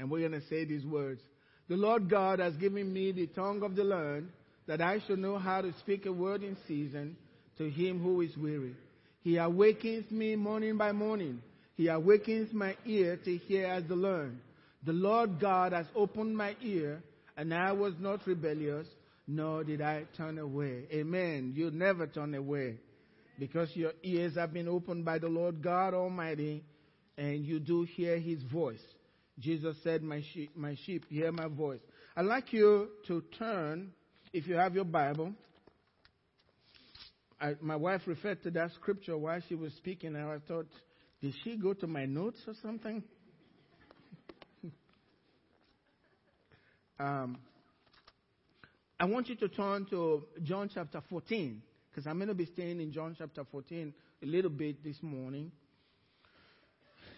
And we're going to say these words. The Lord God has given me the tongue of the learned, that I should know how to speak a word in season to him who is weary. He awakens me morning by morning. He awakens my ear to hear as the learned. The Lord God has opened my ear, and I was not rebellious, nor did I turn away. Amen. You never turn away because your ears have been opened by the Lord God Almighty, and you do hear his voice. Jesus said, My sheep, my sheep hear my voice. I'd like you to turn, if you have your Bible. I, my wife referred to that scripture while she was speaking, and I thought, did she go to my notes or something? um, I want you to turn to John chapter 14, because I'm going to be staying in John chapter 14 a little bit this morning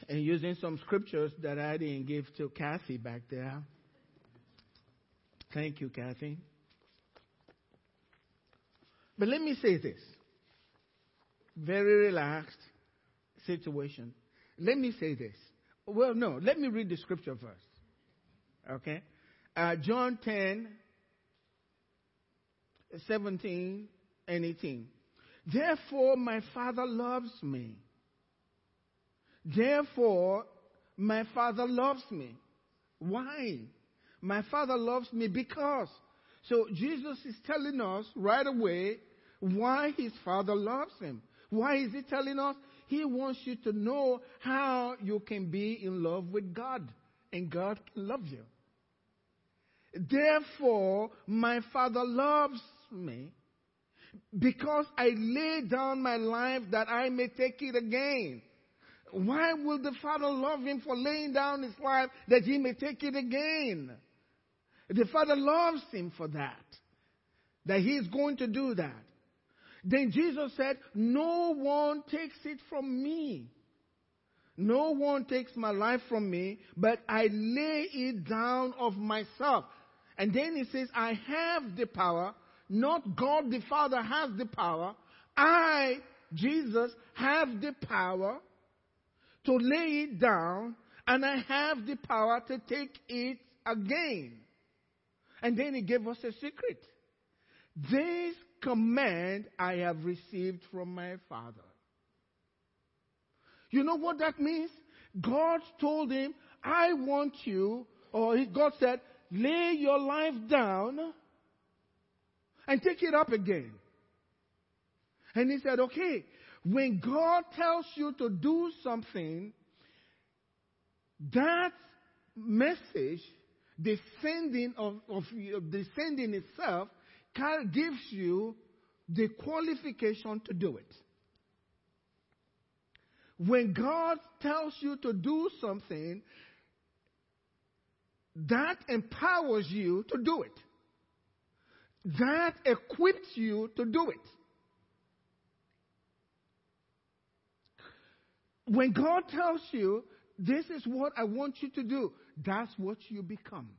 and using some scriptures that I didn't give to Kathy back there. Thank you, Kathy. But let me say this very relaxed situation. Let me say this. Well, no, let me read the scripture first. Okay? Uh, John 10, 17 and 18. Therefore, my Father loves me. Therefore, my Father loves me. Why? My Father loves me because. So Jesus is telling us right away why his Father loves him. Why is he telling us? He wants you to know how you can be in love with God and God can love you. Therefore, my Father loves me because I lay down my life that I may take it again. Why will the Father love him for laying down his life that he may take it again? The Father loves him for that, that he is going to do that. Then Jesus said, No one takes it from me. No one takes my life from me, but I lay it down of myself. And then he says, I have the power not God the Father has the power. I, Jesus, have the power to lay it down, and I have the power to take it again. And then he gave us a secret. This command I have received from my Father. You know what that means? God told him, I want you, or God said, lay your life down and take it up again. And he said, okay, when God tells you to do something, that message, the sending of, of the sending itself, gives you the qualification to do it. When God tells you to do something, that empowers you to do it that equips you to do it. When God tells you, this is what I want you to do, that's what you become.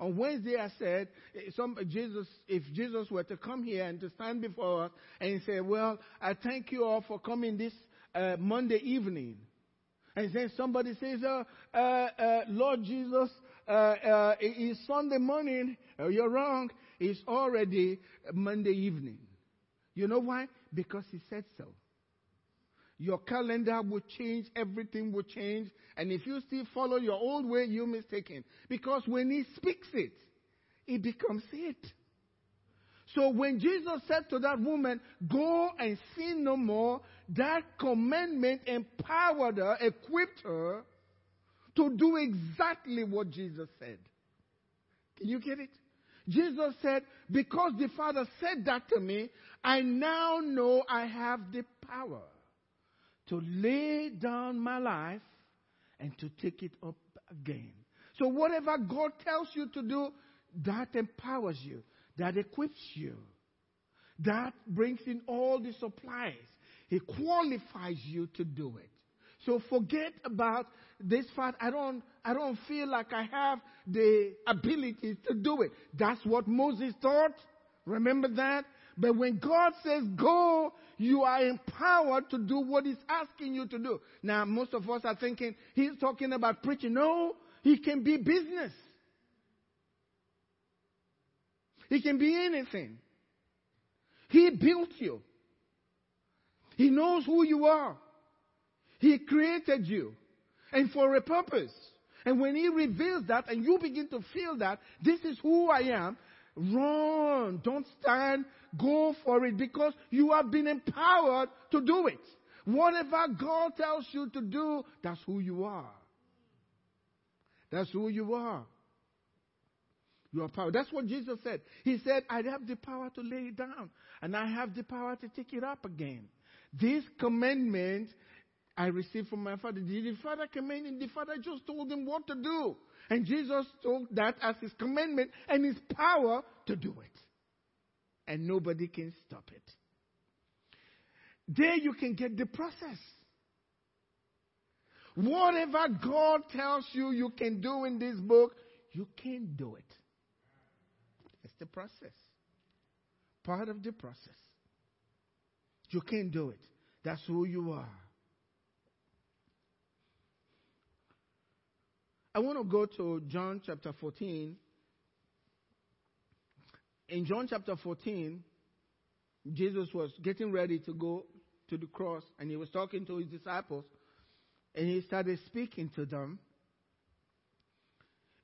On Wednesday, I said, eh, some, Jesus, if Jesus were to come here and to stand before us and say, Well, I thank you all for coming this uh, Monday evening. And then somebody says, uh, uh, Lord Jesus, it's Sunday morning. you're wrong. It's already Monday evening. You know why? Because he said so. Your calendar will change, everything will change, and if you still follow your old way, you're mistaken. Because when he speaks it, it becomes it. So when Jesus said to that woman, Go and sin no more, that commandment empowered her, equipped her to do exactly what Jesus said. Can you get it? Jesus said, Because the Father said that to me, I now know I have the power to lay down my life and to take it up again. So, whatever God tells you to do, that empowers you, that equips you, that brings in all the supplies. He qualifies you to do it. So forget about this fact. I don't, I don't feel like I have the ability to do it. That's what Moses thought. Remember that? But when God says go, you are empowered to do what He's asking you to do. Now, most of us are thinking He's talking about preaching. No, He can be business. He can be anything. He built you. He knows who you are. He created you. And for a purpose. And when He reveals that and you begin to feel that, this is who I am, run. Don't stand. Go for it because you have been empowered to do it. Whatever God tells you to do, that's who you are. That's who you are. You are power. That's what Jesus said. He said, I have the power to lay it down, and I have the power to take it up again. This commandment I received from my Father. The Father command him? The Father just told him what to do. And Jesus told that as his commandment and his power to do it. And nobody can stop it. There you can get the process. Whatever God tells you you can do in this book, you can do it. It's the process. Part of the process. You can do it. That's who you are. I want to go to John chapter 14. In John chapter 14, Jesus was getting ready to go to the cross and he was talking to his disciples and he started speaking to them.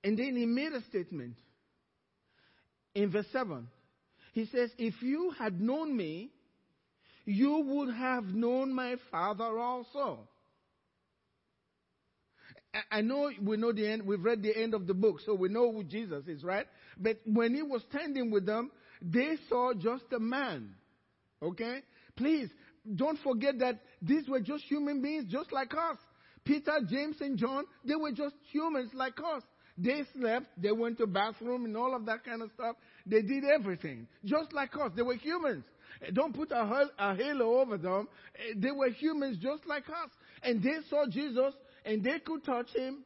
And then he made a statement in verse 7. He says, If you had known me, you would have known my Father also. I know we know the end, we've read the end of the book, so we know who Jesus is, right? But when he was standing with them, they saw just a man. Okay? Please, don't forget that these were just human beings just like us. Peter, James, and John, they were just humans like us. They slept, they went to bathroom and all of that kind of stuff. They did everything. Just like us. They were humans. Eh, don't put a, a halo over them. Eh, they were humans just like us. And they saw Jesus and they could touch him.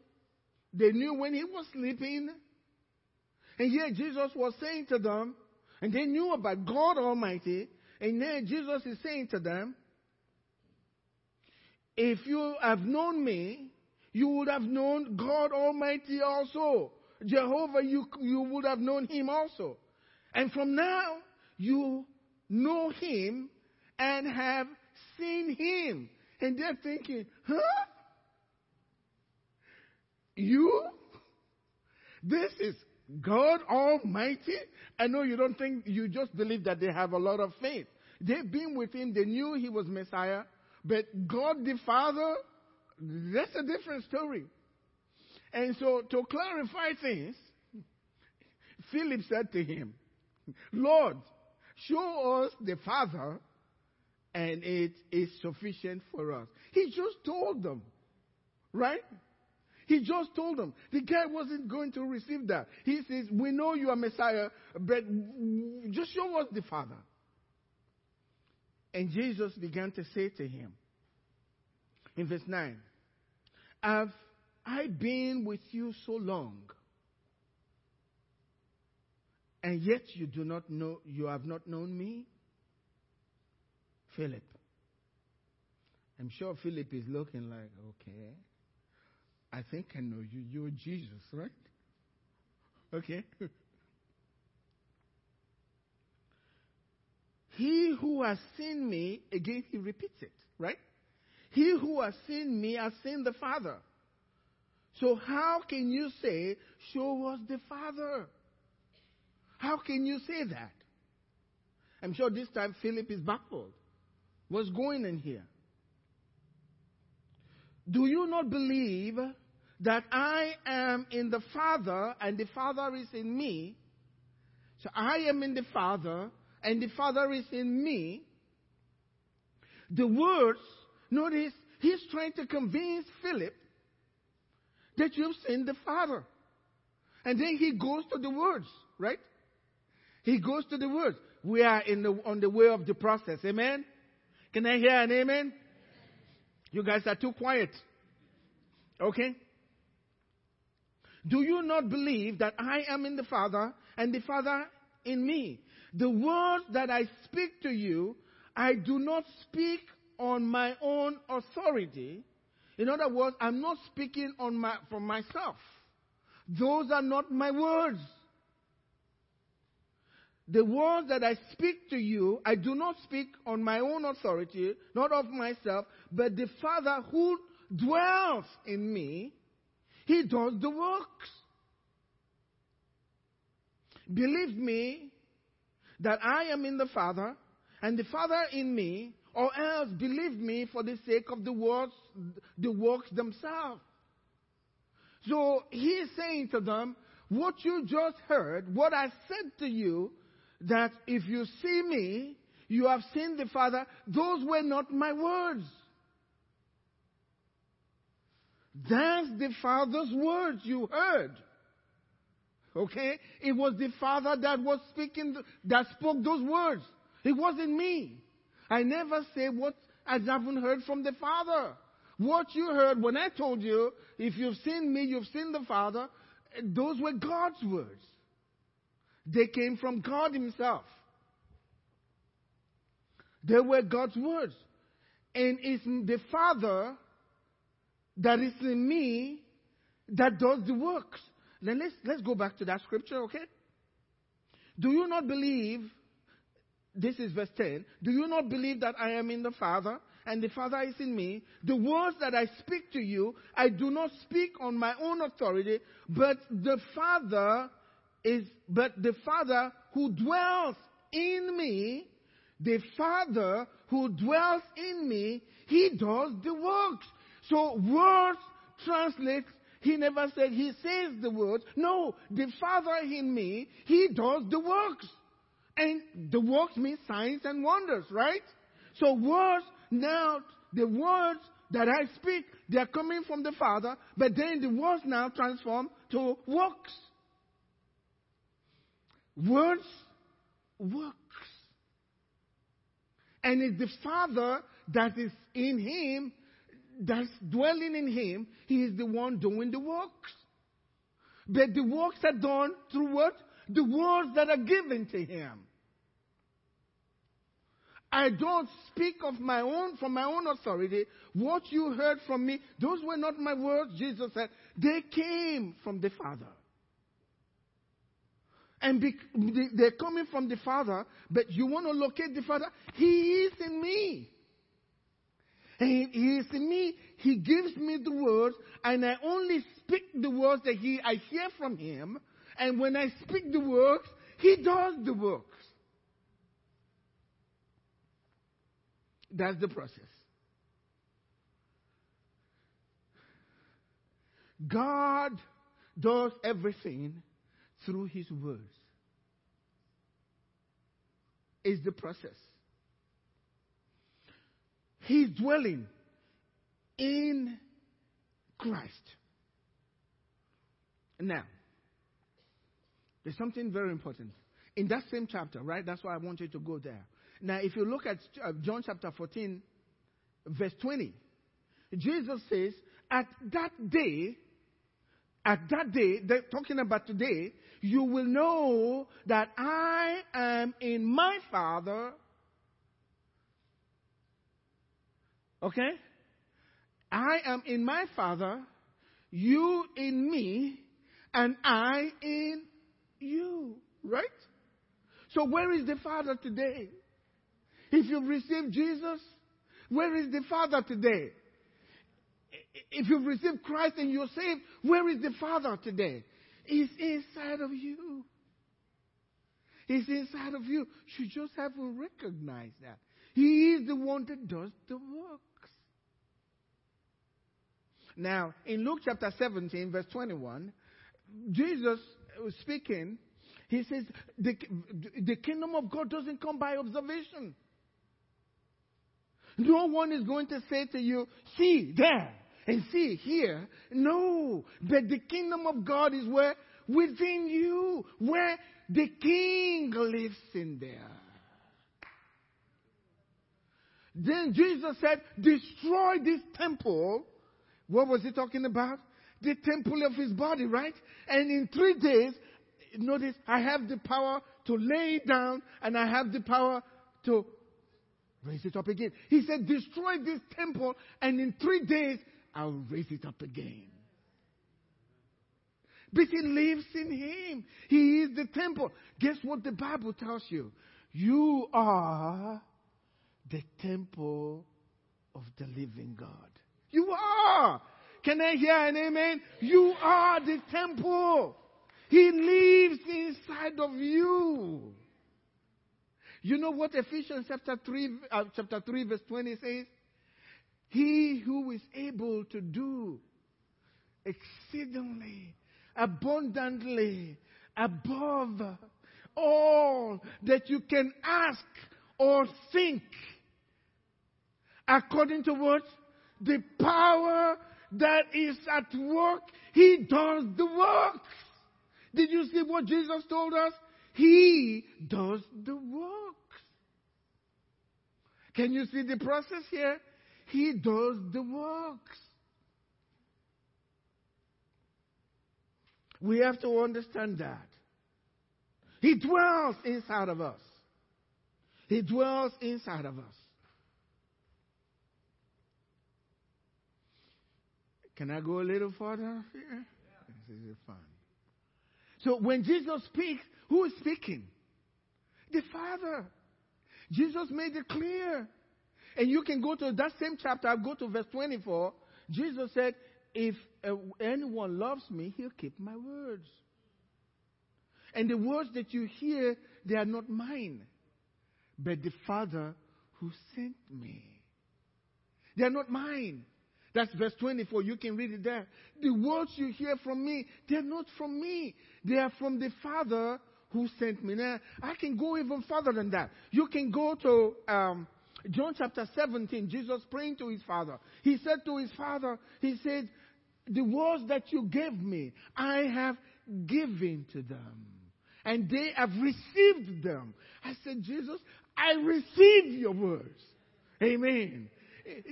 They knew when he was sleeping. And yet Jesus was saying to them, and they knew about God Almighty, and then Jesus is saying to them, if you have known me, you would have known God Almighty also. Jehovah, you, you would have known him also. And from now, you know him and have seen him. And they're thinking, huh? You? This is God Almighty? I know you don't think, you just believe that they have a lot of faith. They've been with him, they knew he was Messiah, but God the Father, that's a different story. And so, to clarify things, Philip said to him, Lord, show us the Father, and it is sufficient for us. He just told them, right? He just told them. The guy wasn't going to receive that. He says, We know you are Messiah, but just show us the Father. And Jesus began to say to him in verse 9, Have I been with you so long? And yet you do not know, you have not known me? Philip. I'm sure Philip is looking like, okay. I think I know you. You're Jesus, right? Okay. he who has seen me, again, he repeats it, right? He who has seen me has seen the Father. So how can you say, show us the Father? How can you say that? I'm sure this time Philip is baffled. What's going on here? Do you not believe that I am in the Father and the Father is in me? So I am in the Father and the Father is in me. The words, notice, he's trying to convince Philip that you've seen the Father. And then he goes to the words, right? He goes to the words. We are in the, on the way of the process. Amen? Can I hear an amen? You guys are too quiet. Okay? Do you not believe that I am in the Father and the Father in me? The words that I speak to you, I do not speak on my own authority. In other words, I'm not speaking on my, for myself. those are not my words. The words that I speak to you, I do not speak on my own authority, not of myself, but the Father who dwells in me, he does the works. Believe me that I am in the Father, and the Father in me, or else believe me for the sake of the works, the works themselves. So he is saying to them, what you just heard, what I said to you, that if you see me, you have seen the Father, those were not my words. That's the Father's words you heard. Okay? It was the Father that was speaking, that spoke those words. It wasn't me. I never say what I haven't heard from the Father. What you heard when I told you, if you've seen me, you've seen the Father, those were God's words. They came from God Himself. They were God's words. And it's the Father that is in me that does the works. Then let's, let's go back to that scripture, okay? Do you not believe, this is verse 10, do you not believe that I am in the Father and the Father is in me? The words that I speak to you, I do not speak on my own authority, but the Father is, but the Father who dwells in me, the Father who dwells in me, he does the works. So words translate he never said he says the words. No, the Father in me, he does the works. And the works means signs and wonders, right? So words now, the words that I speak, they are coming from the Father, but then the words now transform to works. Words, works. And it's the Father that is in him that's dwelling in him, he is the one doing the works. But the works are done through what? The words that are given to him. I don't speak of my own, from my own authority. What you heard from me, those were not my words, Jesus said. They came from the Father. And be, they're coming from the Father, but you want to locate the Father? He is in me. And he is in me. He gives me the words, and I only speak the words that he, I hear from him. And when I speak the words, he does the works. That's the process. God does everything through his words. Is the process. He's dwelling in Christ. Now, there's something very important. In that same chapter, right? That's why I want you to go there. Now, if you look at uh, John chapter 14, verse 20, Jesus says, At that day, at that day, they're talking about today, you will know that I am in my Father Okay? I am in my Father, you in me, and I in you. Right? So where is the Father today? If you've received Jesus, where is the Father today? If you've received Christ and you're saved, where is the Father today? He's inside of you. He's inside of you. You just haven't recognized that. He is the one that does the works. Now, in Luke chapter 17, verse 21, Jesus was speaking. He says, the, the kingdom of God doesn't come by observation. No one is going to say to you, see there and see here. No, but the kingdom of God is where? Within you, where the king lives in there. Then Jesus said, destroy this temple what was he talking about? The temple of his body, right? And in three days, notice, I have the power to lay it down and I have the power to raise it up again. He said, destroy this temple and in three days, I'll raise it up again. but he lives in him. He is the temple. Guess what the Bible tells you? You are the temple of the living God. You are. Can I hear an amen? You are the temple. He lives inside of you. You know what Ephesians chapter 3, uh, chapter 3 verse 20 says? He who is able to do exceedingly, abundantly, above all that you can ask or think, according to what? The power that is at work, He does the work. Did you see what Jesus told us? He does the work. Can you see the process here? He does the works. We have to understand that. He dwells inside of us. He dwells inside of us. Can I go a little further here? This is fun. So when Jesus speaks, who is speaking? The Father. Jesus made it clear. And you can go to that same chapter, go to verse 24. Jesus said, If uh, anyone loves me, he'll keep my words. And the words that you hear, they are not mine, but the Father who sent me. They are not mine. That's verse 24. You can read it there. The words you hear from me, they're not from me. They are from the Father who sent me. Now, I can go even further than that. You can go to um, John chapter 17. Jesus praying to his Father. He said to his Father, He said, The words that you gave me, I have given to them. And they have received them. I said, Jesus, I receive your words. Amen.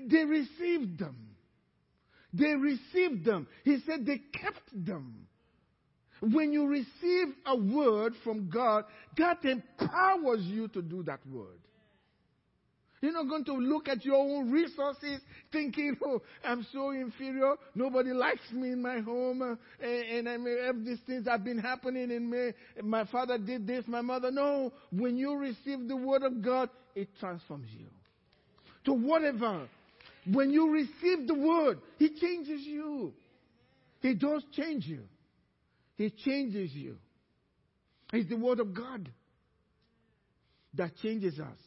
They received them. They received them. He said they kept them. When you receive a word from God, God empowers you to do that word. You're not going to look at your own resources thinking, oh, I'm so inferior. Nobody likes me in my home. Uh, and, and I may have these things have been happening in me. My father did this, my mother. No. When you receive the word of God, it transforms you to whatever. When you receive the word, He changes you. He does change you. He changes you. It's the Word of God that changes us.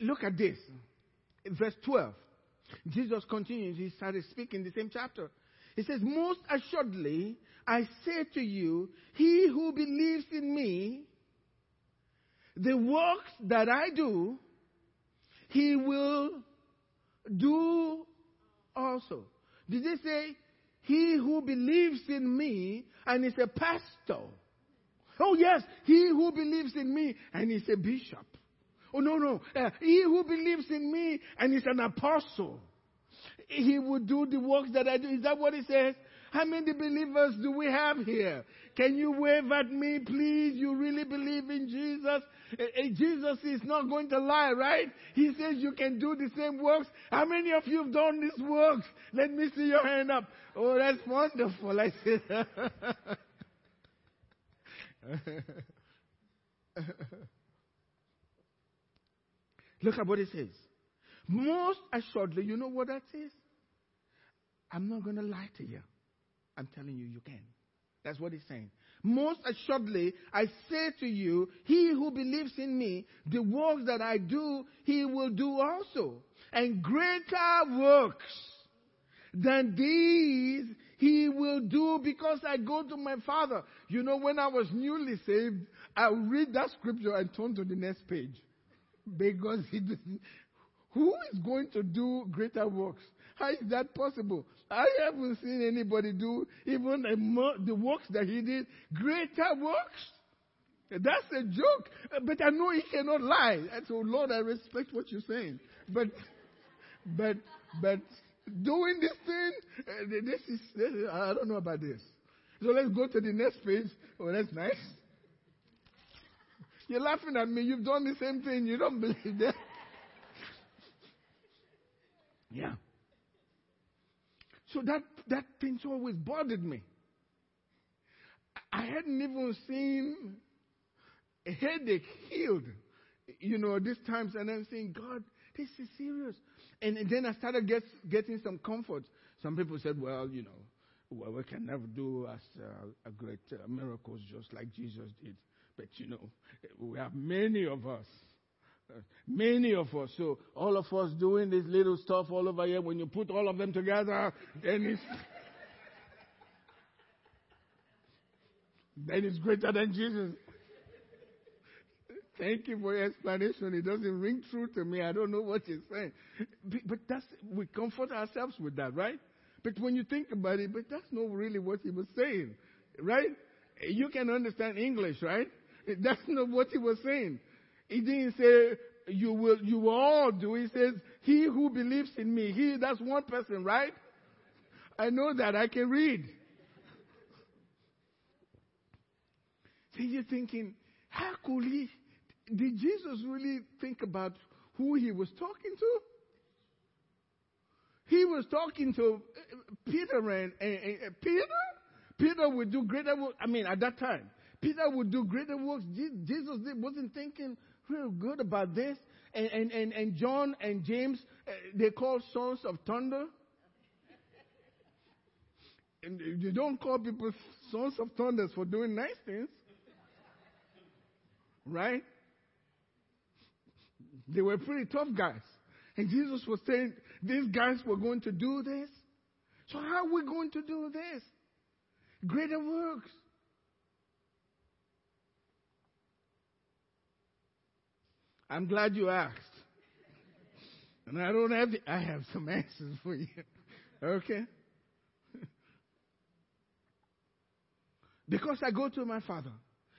Look at this. Verse 12. Jesus continues. He started speaking the same chapter. He says, Most assuredly, I say to you, he who believes in me, the works that I do, he will do also. Did they say he who believes in me and is a pastor. Oh, yes, he who believes in me and is a bishop. Oh, no, no. Uh, he who believes in me and is an apostle. He will do the works that I do. Is that what he says? How many believers do we have here? Can you wave at me, please? You really believe in Jesus? Eh, eh, Jesus is not going to lie, right? He says you can do the same works. How many of you have done these works? Let me see your hand up. Oh, that's wonderful. I said. Look at what it says. Most assuredly, you know what that says? I'm not going to lie to you. I'm telling you, you can. That's what he's saying. Most assuredly, I say to you, he who believes in me, the works that I do, he will do also. And greater works than these he will do because I go to my Father. You know, when I was newly saved, I read that scripture and turn to the next page. Because he, who is going to do greater works? How is that possible? I haven't seen anybody do even the works that he did, greater works. That's a joke. But I know he cannot lie. And so, Lord, I respect what you're saying. But, but, but doing this thing, uh, this is, this is, I don't know about this. So let's go to the next page. Oh, that's nice. You're laughing at me. You've done the same thing. You don't believe that. Yeah. So that, that thing's always bothered me. I hadn't even seen a headache healed, you know, these times, and I'm saying, God, this is serious. And, and then I started get, getting some comfort. Some people said, well, you know, well, we can never do as uh, a great uh, miracles just like Jesus did. But you know, we have many of us. Many of us. So all of us doing this little stuff all over here. When you put all of them together, then it's then it's greater than Jesus. Thank you for your explanation. It doesn't ring true to me. I don't know what you're saying. But that's, we comfort ourselves with that, right? But when you think about it, but that's not really what he was saying, right? You can understand English, right? That's not what he was saying. He didn't say you will you will all do. He says, He who believes in me. He that's one person, right? I know that. I can read. So you're thinking, how could he did Jesus really think about who he was talking to? He was talking to uh, Peter and, and, and Peter. Peter would do greater work. I mean, at that time, Peter would do greater works. Jesus wasn't thinking real good about this. And, and, and, and John and James, uh, they call sons of thunder. And you don't call people sons of thunders for doing nice things. Right? They were pretty tough guys. And Jesus was saying, these guys were going to do this. So how are we going to do this? Greater works. I'm glad you asked. And I don't have the, I have some answers for you. Okay? because I go to my father.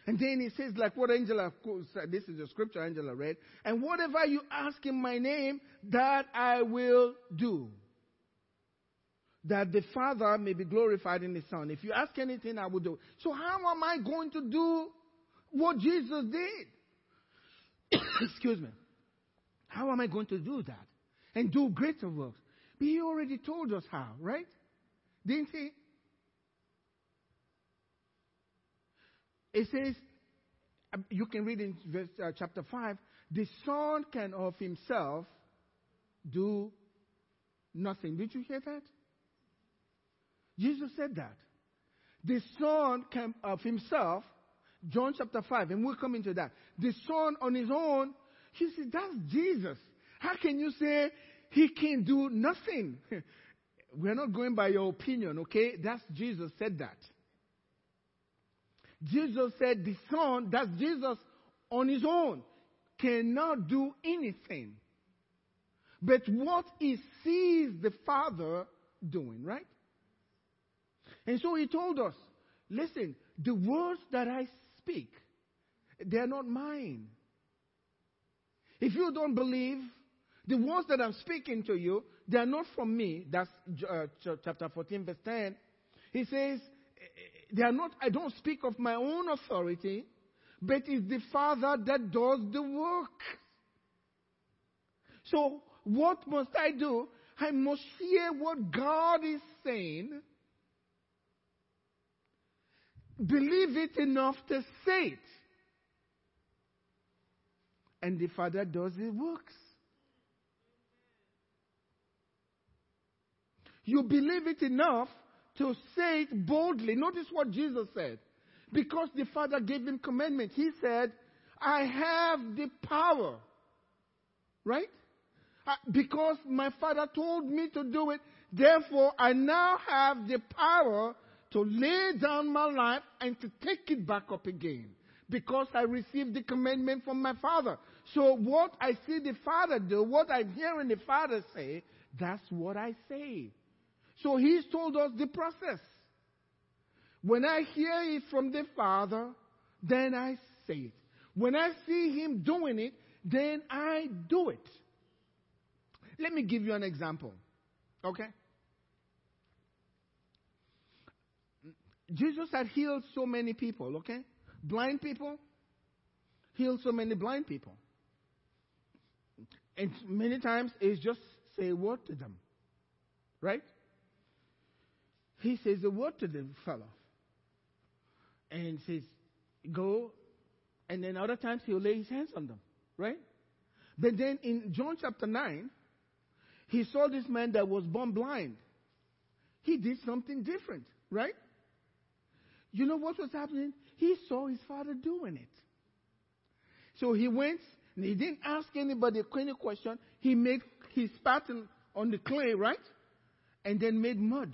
And then he says, like what Angela, uh, this is the scripture Angela read, and whatever you ask in my name, that I will do. That the Father may be glorified in the Son. If you ask anything, I will do. So how am I going to do what Jesus did? Excuse me. How am I going to do that? And do greater works? But he already told us how, right? Didn't he? It says, um, you can read in verse, uh, chapter 5, the Son can of himself do nothing. Did you hear that? Jesus said that. The Son can of himself, John chapter 5, and we'll come into that. The Son on his own, he said, that's Jesus. How can you say he can do nothing? We're not going by your opinion, okay? That's Jesus said that. Jesus said the Son, that's Jesus on his own, cannot do anything. But what he sees the Father doing, right? And so he told us, listen, the words that I speak, they're not mine. If you don't believe, the words that I'm speaking to you, they're not from me. That's uh, chapter 14, verse 10. He says, they are not, I don't speak of my own authority, but it's the Father that does the work. So, what must I do? I must hear what God is saying, believe it enough to say it. And the Father does the works. You believe it enough to say it boldly. Notice what Jesus said. Because the Father gave him commandment. He said, I have the power. Right? Uh, because my Father told me to do it, therefore I now have the power to lay down my life and to take it back up again. Because I received the commandment from my Father. So what I see the Father do, what I'm hearing the Father say, that's what I say. So he's told us the process. When I hear it from the Father, then I say it. When I see him doing it, then I do it. Let me give you an example. Okay? Jesus had healed so many people, okay? Blind people, healed so many blind people. And many times it's just say a word to them. Right? he says a word to the fellow and says, Go. And then other times he'll lay his hands on them, right? But then in John chapter 9, he saw this man that was born blind. He did something different, right? You know what was happening? He saw his father doing it. So he went and he didn't ask anybody any question. He made his pattern on the clay, right? And then made mud.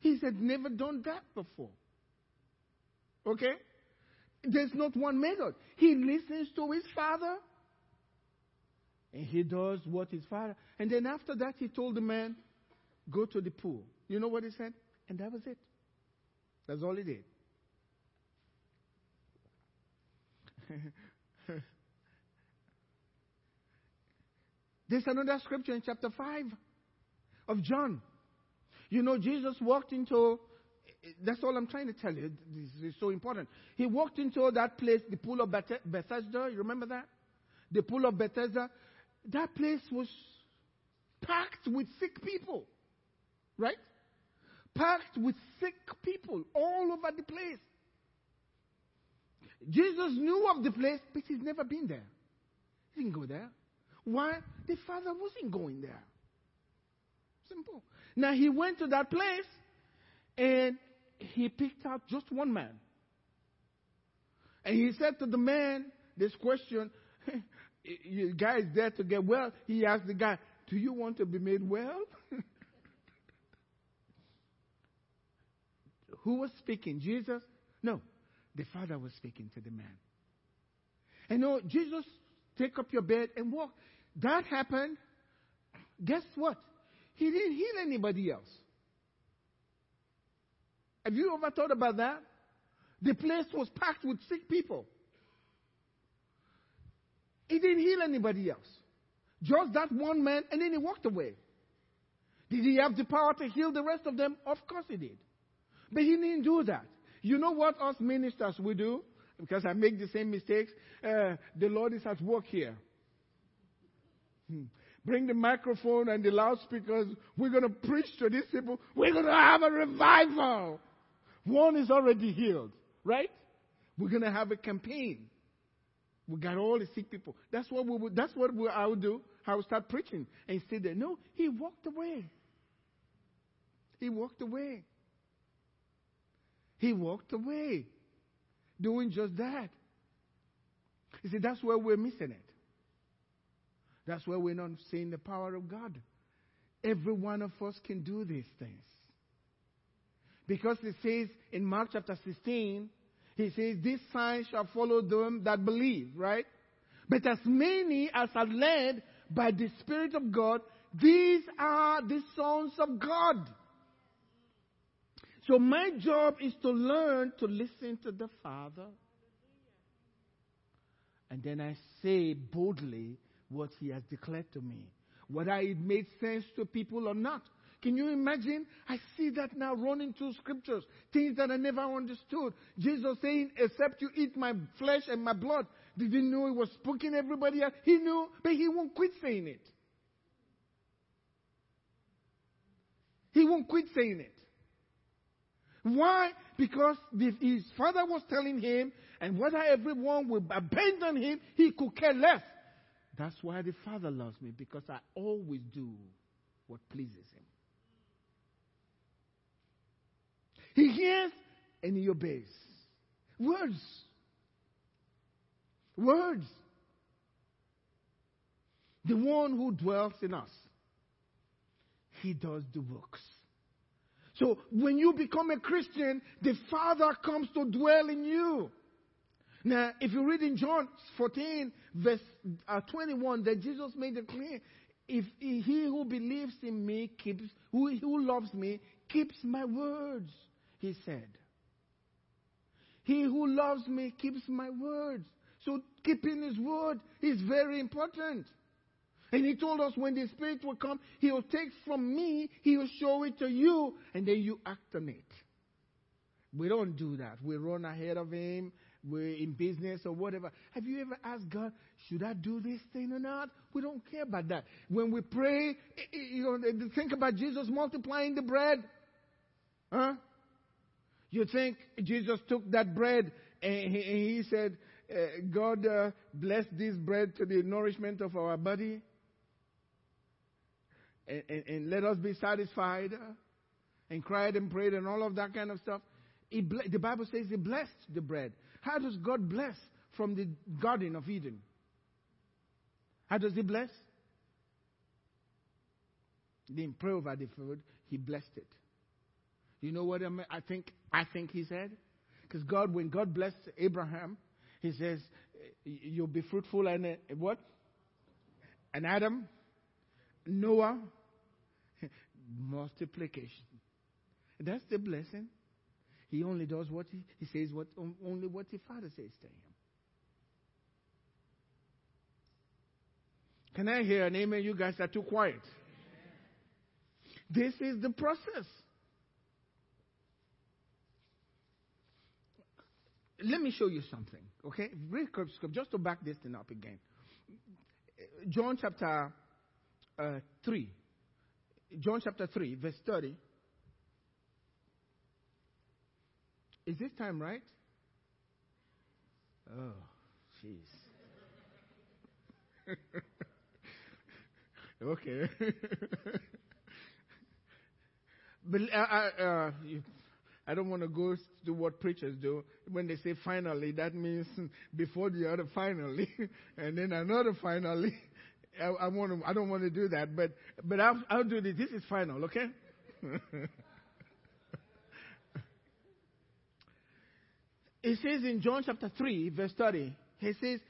He said, never done that before. Okay? There's not one method. He listens to his father and he does what his father. And then after that, he told the man, go to the pool. You know what he said? And that was it. That's all he did. There's another scripture in chapter 5 of John. You know, Jesus walked into, that's all I'm trying to tell you. This is so important. He walked into that place, the pool of Bethesda. You remember that? The pool of Bethesda. That place was packed with sick people. Right? Packed with sick people all over the place. Jesus knew of the place, but he's never been there. He didn't go there. Why? The father wasn't going there. Simple. Now he went to that place and he picked out just one man. And he said to the man this question, you guy is there to get well. He asked the guy, Do you want to be made well? Who was speaking? Jesus? No, the Father was speaking to the man. And no, Jesus, take up your bed and walk. That happened. Guess what? He didn't heal anybody else. Have you ever thought about that? The place was packed with sick people. He didn't heal anybody else. Just that one man, and then he walked away. Did he have the power to heal the rest of them? Of course he did. But he didn't do that. You know what us ministers we do? Because I make the same mistakes. Uh, the Lord is at work here. Hmm. Bring the microphone and the loudspeakers. We're going to preach to these people. We're going to have a revival. One is already healed, right? We're going to have a campaign. We got all the sick people. That's what we would, that's what we, I would do. I would start preaching and sit there. No, he walked away. He walked away. He walked away doing just that. You see, that's where we're missing it. That's where we're not seeing the power of God. Every one of us can do these things. Because it says in Mark chapter 16, he says, These signs shall follow them that believe, right? But as many as are led by the Spirit of God, these are the sons of God. So my job is to learn to listen to the Father. And then I say boldly what He has declared to me, whether it made sense to people or not. Can you imagine? I see that now running through scriptures, things that I never understood. Jesus saying, Except you eat my flesh and my blood. Did he know he was spoken everybody else? He knew, but he won't quit saying it. He won't quit saying it. Why? Because his father was telling him, and whether everyone will abandon him, he could care less. That's why the father loves me, because I always do what pleases him. He hears and he obeys. Words. Words. The one who dwells in us, he does the works. So when you become a Christian, the Father comes to dwell in you. Now, if you read in John 14, verse uh, 21, that Jesus made it clear if he who believes in me keeps, who, who loves me, keeps my words, he said. He who loves me keeps my words. So keeping his word is very important. And he told us when the Spirit will come, he will take from me, he will show it to you, and then you act on it. We don't do that. We run ahead of him. We're in business or whatever. Have you ever asked God, should I do this thing or not? We don't care about that. When we pray, you know, think about Jesus multiplying the bread. Huh? You think Jesus took that bread and he, said, uh, God uh, bless this bread to the nourishment of our body? And, and, and let us be satisfied uh, and cried and prayed and all of that kind of stuff. He, the Bible says he blessed the bread. How does God bless from the Garden of Eden? How does he bless? He didn't pray over the food, he blessed it. You know what I think? I think he said, because God, when God blessed Abraham, He says, "You'll be fruitful and uh, what? And Adam, Noah, multiplication. That's the blessing. He only does what he, he says, what only what the Father says to him. Can I hear an amen? You guys are too quiet. This is the process. Let me show you something, okay? Read just to back this thing up again. John chapter uh, 3. John chapter 3, verse 30. Is this time right? Oh, jeez. okay. but uh, uh, uh, I don't want to go to what preachers do. When they say finally, that means before the other finally, and then another finally. I, I, want to, I don't want to do that, but, but I'll, I'll do this. This is final, okay? it says in John chapter 3, verse 30, he says,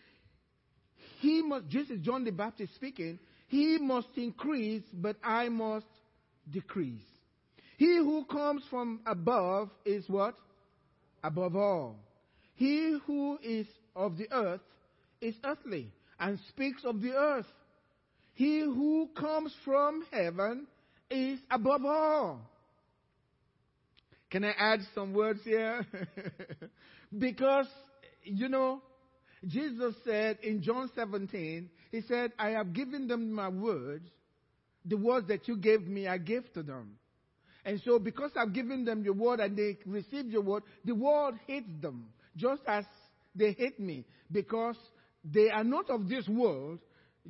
He must, Jesus, John the Baptist speaking, He must increase, but I must decrease. He who comes from above is what? Above all. He who is of the earth is earthly and speaks of the earth. He who comes from heaven is above all. Can I add some words here? because, you know, Jesus said in John 17, He said, I have given them my words. The words that you gave me, I gave to them. And so, because I've given them your word and they received your word, the world hates them, just as they hate me, because they are not of this world,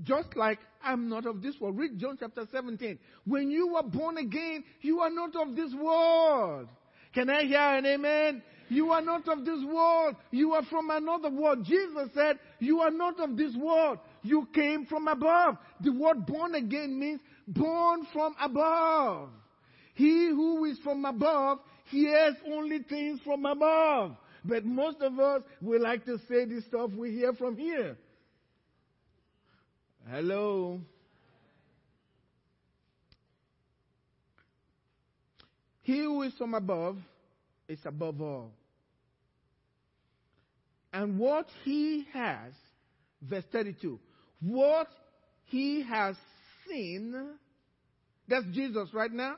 just like I'm not of this world. Read John chapter 17. When you were born again, you are not of this world. Can I hear an amen? You are not of this world. You are from another world. Jesus said, You are not of this world. You came from above. The word born again means born from above. He who is from above hears only things from above. But most of us, we like to say this stuff we hear from here. Hello. He who is from above is above all. And what he has, verse 32, what he has seen, that's Jesus right now.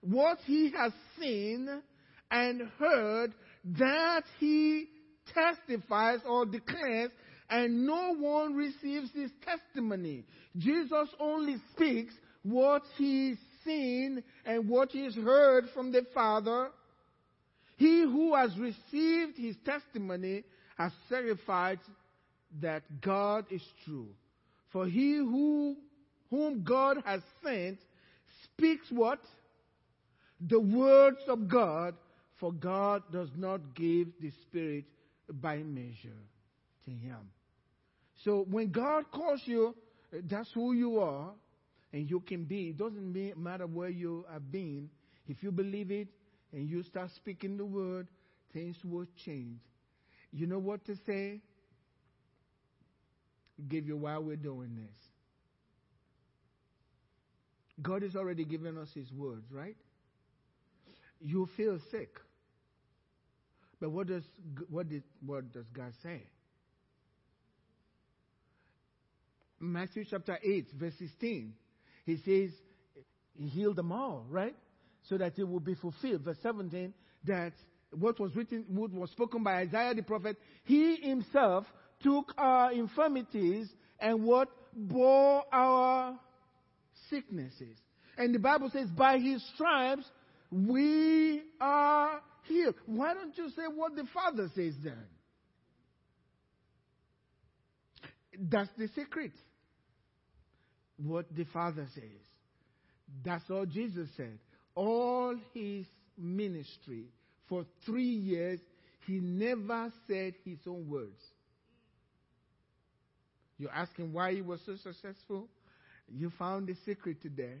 What he has seen and heard, that he testifies or declares and no one receives his testimony. Jesus only speaks what he's seen and what he's heard from the Father. He who has received his testimony has certified that God is true. For he who, whom God has sent speaks what? The words of God, for God does not give the Spirit by measure to him. So when God calls you, that's who you are, and you can be. It doesn't matter where you have been. If you believe it and you start speaking the word, things will change. You know what to say? Give you why we're doing this. God has already given us His words, right? You feel sick. But what does, what, did, what does God say? Matthew chapter 8, verse 16, he says, He healed them all, right? So that it will be fulfilled. Verse 17, that what was written, what was spoken by Isaiah the prophet, He Himself took our infirmities and what bore our sicknesses. And the Bible says, by His stripes We are healed. Why don't you say what the Father says then? That's the secret. What the Father says. That's all Jesus said. All his ministry for three years, he never said his own words. You're asking why he was so successful? You found the secret today.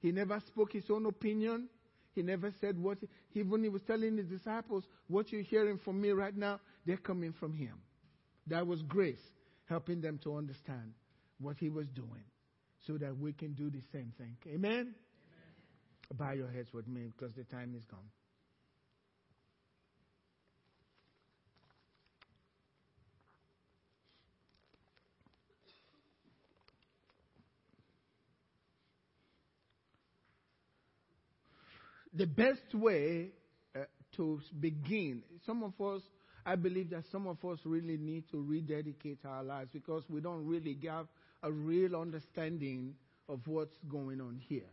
He never spoke his own opinion. He never said what, he, when he was telling his disciples, what you're hearing from me right now, they're coming from him. That was grace, helping them to understand what he was doing so that we can do the same thing. Amen? Amen. Bow your heads with me because the time is gone. the best way uh, to begin, some of us, I believe that some of us really need to rededicate our lives because we don't really have a real understanding of what's going on here.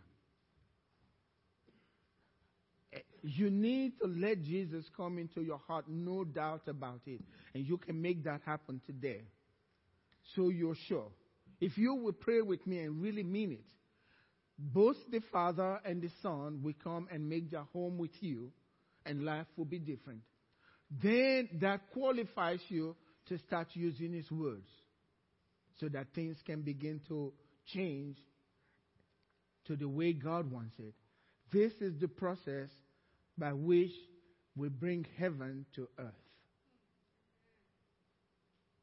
You need to let Jesus come into your heart, no doubt about it. And you can make that happen today. So you're sure. If you will pray with me and really mean it, both the Father and the Son will come and make their home with you, and life will be different. Then that qualifies you to start using His words so that things can begin to change to the way God wants it. This is the process by which we bring heaven to earth.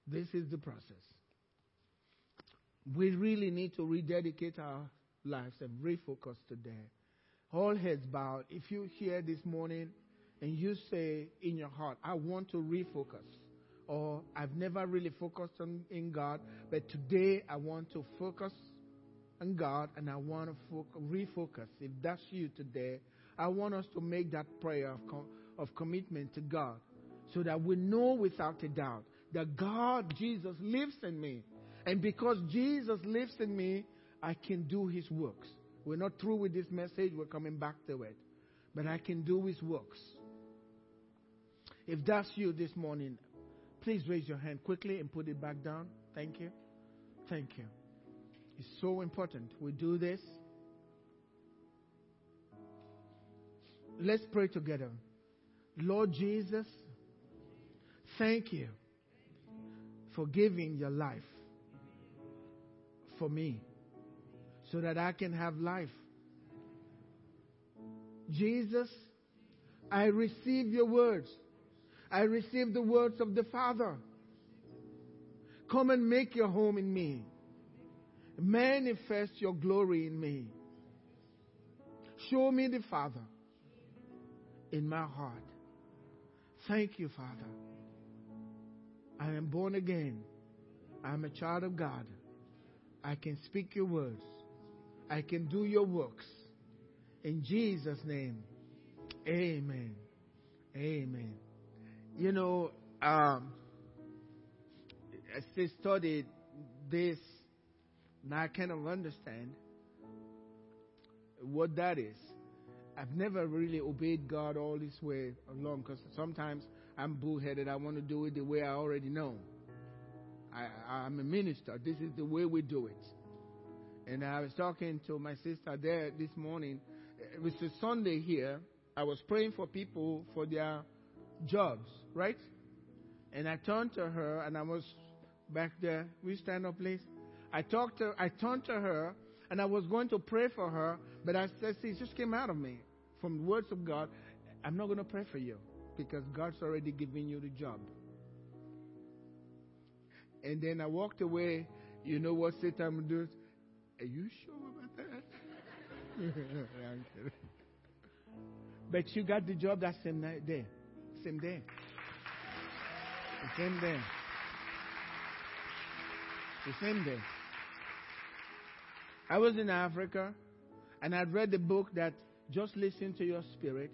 This is the process. We really need to rededicate our lives and refocus today. All heads bowed. If you hear this morning and you say in your heart, I want to refocus, or I've never really focused on in God, but today I want to focus on God and I want to fo- refocus. If that's you today, I want us to make that prayer of, com- of commitment to God so that we know without a doubt that God, Jesus, lives in me. And because Jesus lives in me, I can do his works. We're not through with this message, we're coming back to it. But I can do his works. If that's you this morning, please raise your hand quickly and put it back down. Thank you. Thank you. It's so important we do this. Let's pray together. Lord Jesus, thank you for giving your life for me so that I can have life. Jesus, I receive your words. I receive the words of the Father. Come and make your home in me. Manifest your glory in me. Show me the Father in my heart. Thank you, Father. I am born again. I am a child of God. I can speak your words. I can do your works. In Jesus' name, amen. Amen. You know, um, as I studied this, now I kind of understand what that is. I've never really obeyed God all this way along because sometimes I'm bullheaded. I want to do it the way I already know. I, I'm a minister. This is the way we do it. And I was talking to my sister there this morning. It was a Sunday here. I was praying for people for their jobs, right? And I turned to her and I was back there. We stand up, please? I talked to I turned to her and I was going to pray for her, but I said, see, it just came out of me from the words of God. I'm not going to pray for you because God's already given you the job. And then I walked away. You know what Satan does? Are you sure about that? but you got the job that same night day. Same day. The same day. The same day. I was in Africa and I'd read the book that just listen to your spirit.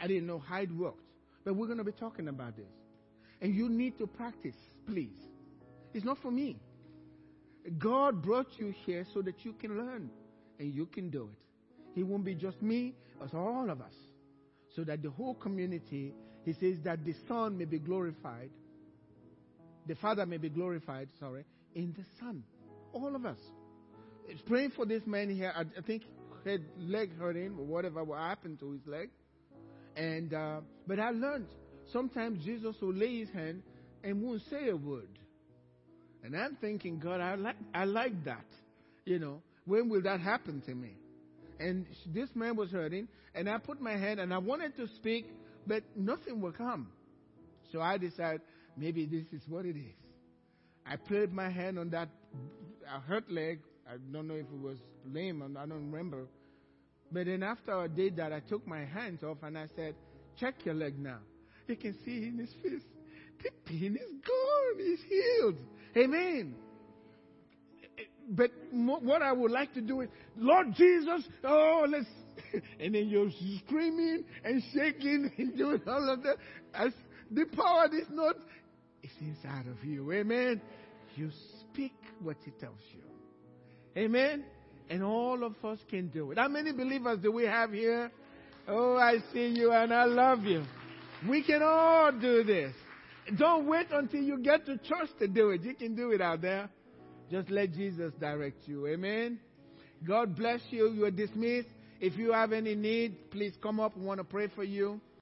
I didn't know how it worked. But we're going to be talking about this. And you need to practice, please. It's not for me. God brought you here so that you can learn and you can do it. He won't be just me, it's all of us. So that the whole community, he says that the Son may be glorified, the Father may be glorified, sorry, in the Son. All of us. It's praying for this man here. I, I think his leg hurting or whatever what happened to his leg. And uh, but I learned sometimes Jesus will lay his hand and won't say a word. And I'm thinking, God, I like I like that. You know, when will that happen to me? And this man was hurting, and I put my hand and I wanted to speak, but nothing will come. So I decided maybe this is what it is. I put my hand on that hurt leg. I don't know if it was lame, I don't remember. But then after I did that, I took my hands off and I said, Check your leg now. You can see in his face, the pain is gone. He's healed. Amen. But what I would like to do is, Lord Jesus, oh, let's, and then you're screaming and shaking and doing all of that. As the power is not, it's inside of you. Amen. You speak what he tells you. Amen. And all of us can do it. How many believers do we have here? Oh, I see you and I love you. We can all do this. Don't wait until you get to church to do it. You can do it out there. Just let Jesus direct you. Amen. God bless you. You are dismissed. If you have any need, please come up. We want to pray for you.